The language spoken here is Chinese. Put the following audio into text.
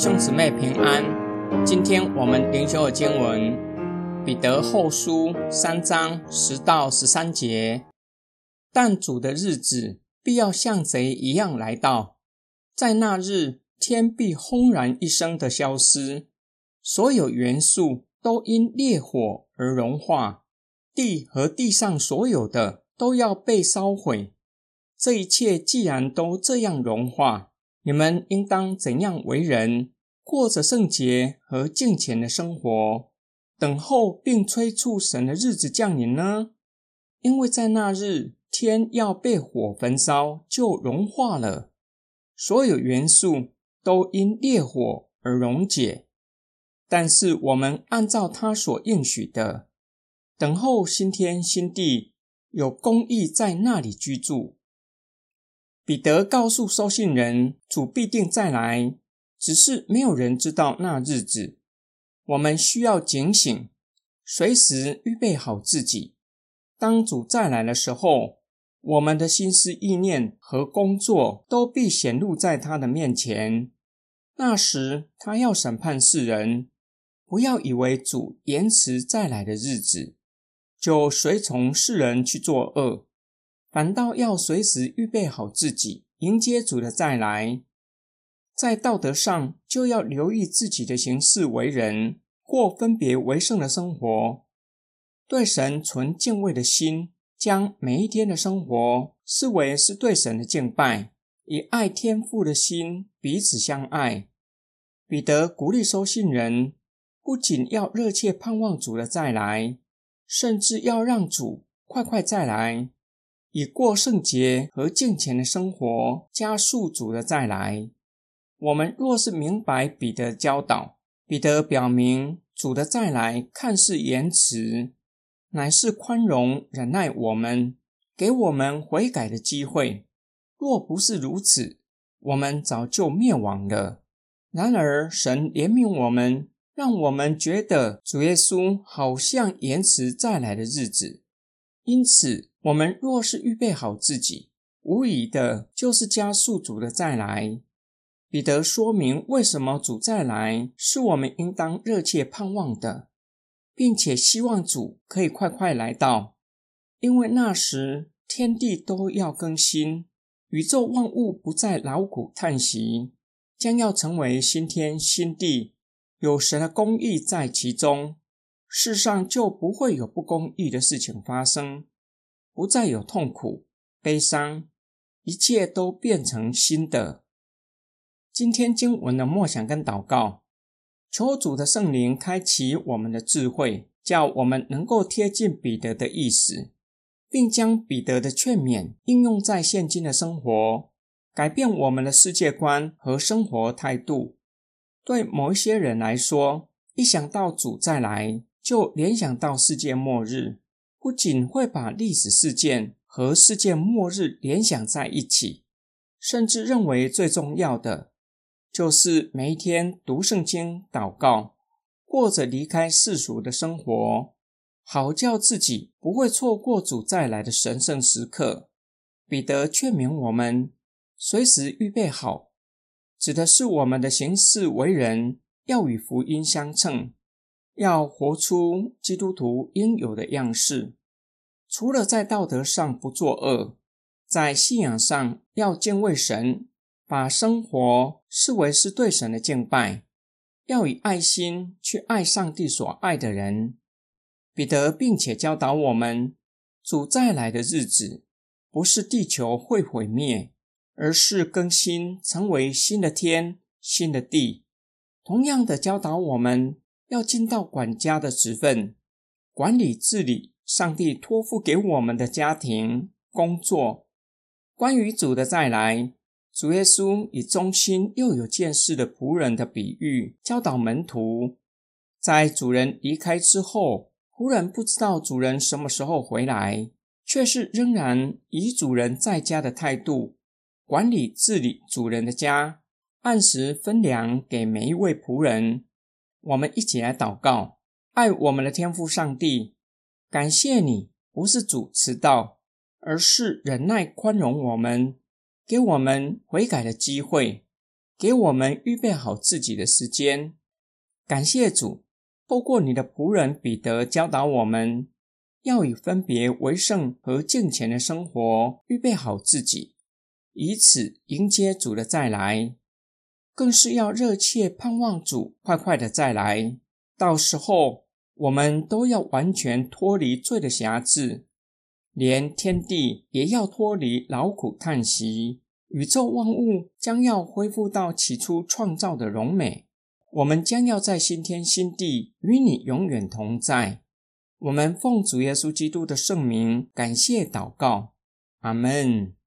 兄姊妹平安，今天我们灵修的经文《彼得后书》三章十到十三节。但主的日子必要像贼一样来到，在那日，天必轰然一声的消失，所有元素都因烈火而融化，地和地上所有的都要被烧毁。这一切既然都这样融化，你们应当怎样为人，过着圣洁和敬虔的生活，等候并催促神的日子降临呢？因为在那日，天要被火焚烧，就融化了，所有元素都因烈火而溶解。但是我们按照他所应许的，等候新天新地，有公义在那里居住。彼得告诉收信人，主必定再来，只是没有人知道那日子。我们需要警醒，随时预备好自己。当主再来的时候，我们的心思意念和工作都必显露在他的面前。那时，他要审判世人。不要以为主延迟再来的日子，就随从世人去做恶。反倒要随时预备好自己，迎接主的再来。在道德上，就要留意自己的行事为人，过分别为圣的生活，对神存敬畏的心，将每一天的生活视为是对神的敬拜，以爱天父的心彼此相爱。彼得鼓励收信人，不仅要热切盼望主的再来，甚至要让主快快再来。以过圣洁和敬虔的生活加速主的再来。我们若是明白彼得教导，彼得表明主的再来看似延迟，乃是宽容忍耐我们，给我们悔改的机会。若不是如此，我们早就灭亡了。然而神怜悯我们，让我们觉得主耶稣好像延迟再来的日子，因此。我们若是预备好自己，无疑的就是加速主的再来。彼得说明为什么主再来是我们应当热切盼望的，并且希望主可以快快来到，因为那时天地都要更新，宇宙万物不再劳苦叹息，将要成为新天新地，有神的公义在其中，世上就不会有不公义的事情发生。不再有痛苦、悲伤，一切都变成新的。今天经文的默想跟祷告，求主的圣灵开启我们的智慧，叫我们能够贴近彼得的意思，并将彼得的劝勉应用在现今的生活，改变我们的世界观和生活态度。对某一些人来说，一想到主再来，就联想到世界末日。不仅会把历史事件和世界末日联想在一起，甚至认为最重要的就是每一天读圣经、祷告，过着离开世俗的生活，好叫自己不会错过主再来的神圣时刻。彼得劝勉我们，随时预备好，指的是我们的行事为人要与福音相称。要活出基督徒应有的样式，除了在道德上不作恶，在信仰上要敬畏神，把生活视为是对神的敬拜，要以爱心去爱上帝所爱的人。彼得并且教导我们，主再来的日子不是地球会毁灭，而是更新，成为新的天、新的地。同样的教导我们。要尽到管家的职分，管理治理上帝托付给我们的家庭、工作。关于主的再来，主耶稣以忠心又有见识的仆人的比喻教导门徒：在主人离开之后，仆人不知道主人什么时候回来，却是仍然以主人在家的态度管理治理主人的家，按时分粮给每一位仆人。我们一起来祷告，爱我们的天父上帝，感谢你不是主迟到，而是忍耐宽容我们，给我们悔改的机会，给我们预备好自己的时间。感谢主，透过你的仆人彼得教导我们，要以分别为圣和敬虔的生活预备好自己，以此迎接主的再来。更是要热切盼望主快快的再来。到时候，我们都要完全脱离罪的辖制，连天地也要脱离劳苦叹息。宇宙万物将要恢复到起初创造的荣美，我们将要在新天新地与你永远同在。我们奉主耶稣基督的圣名感谢祷告，阿门。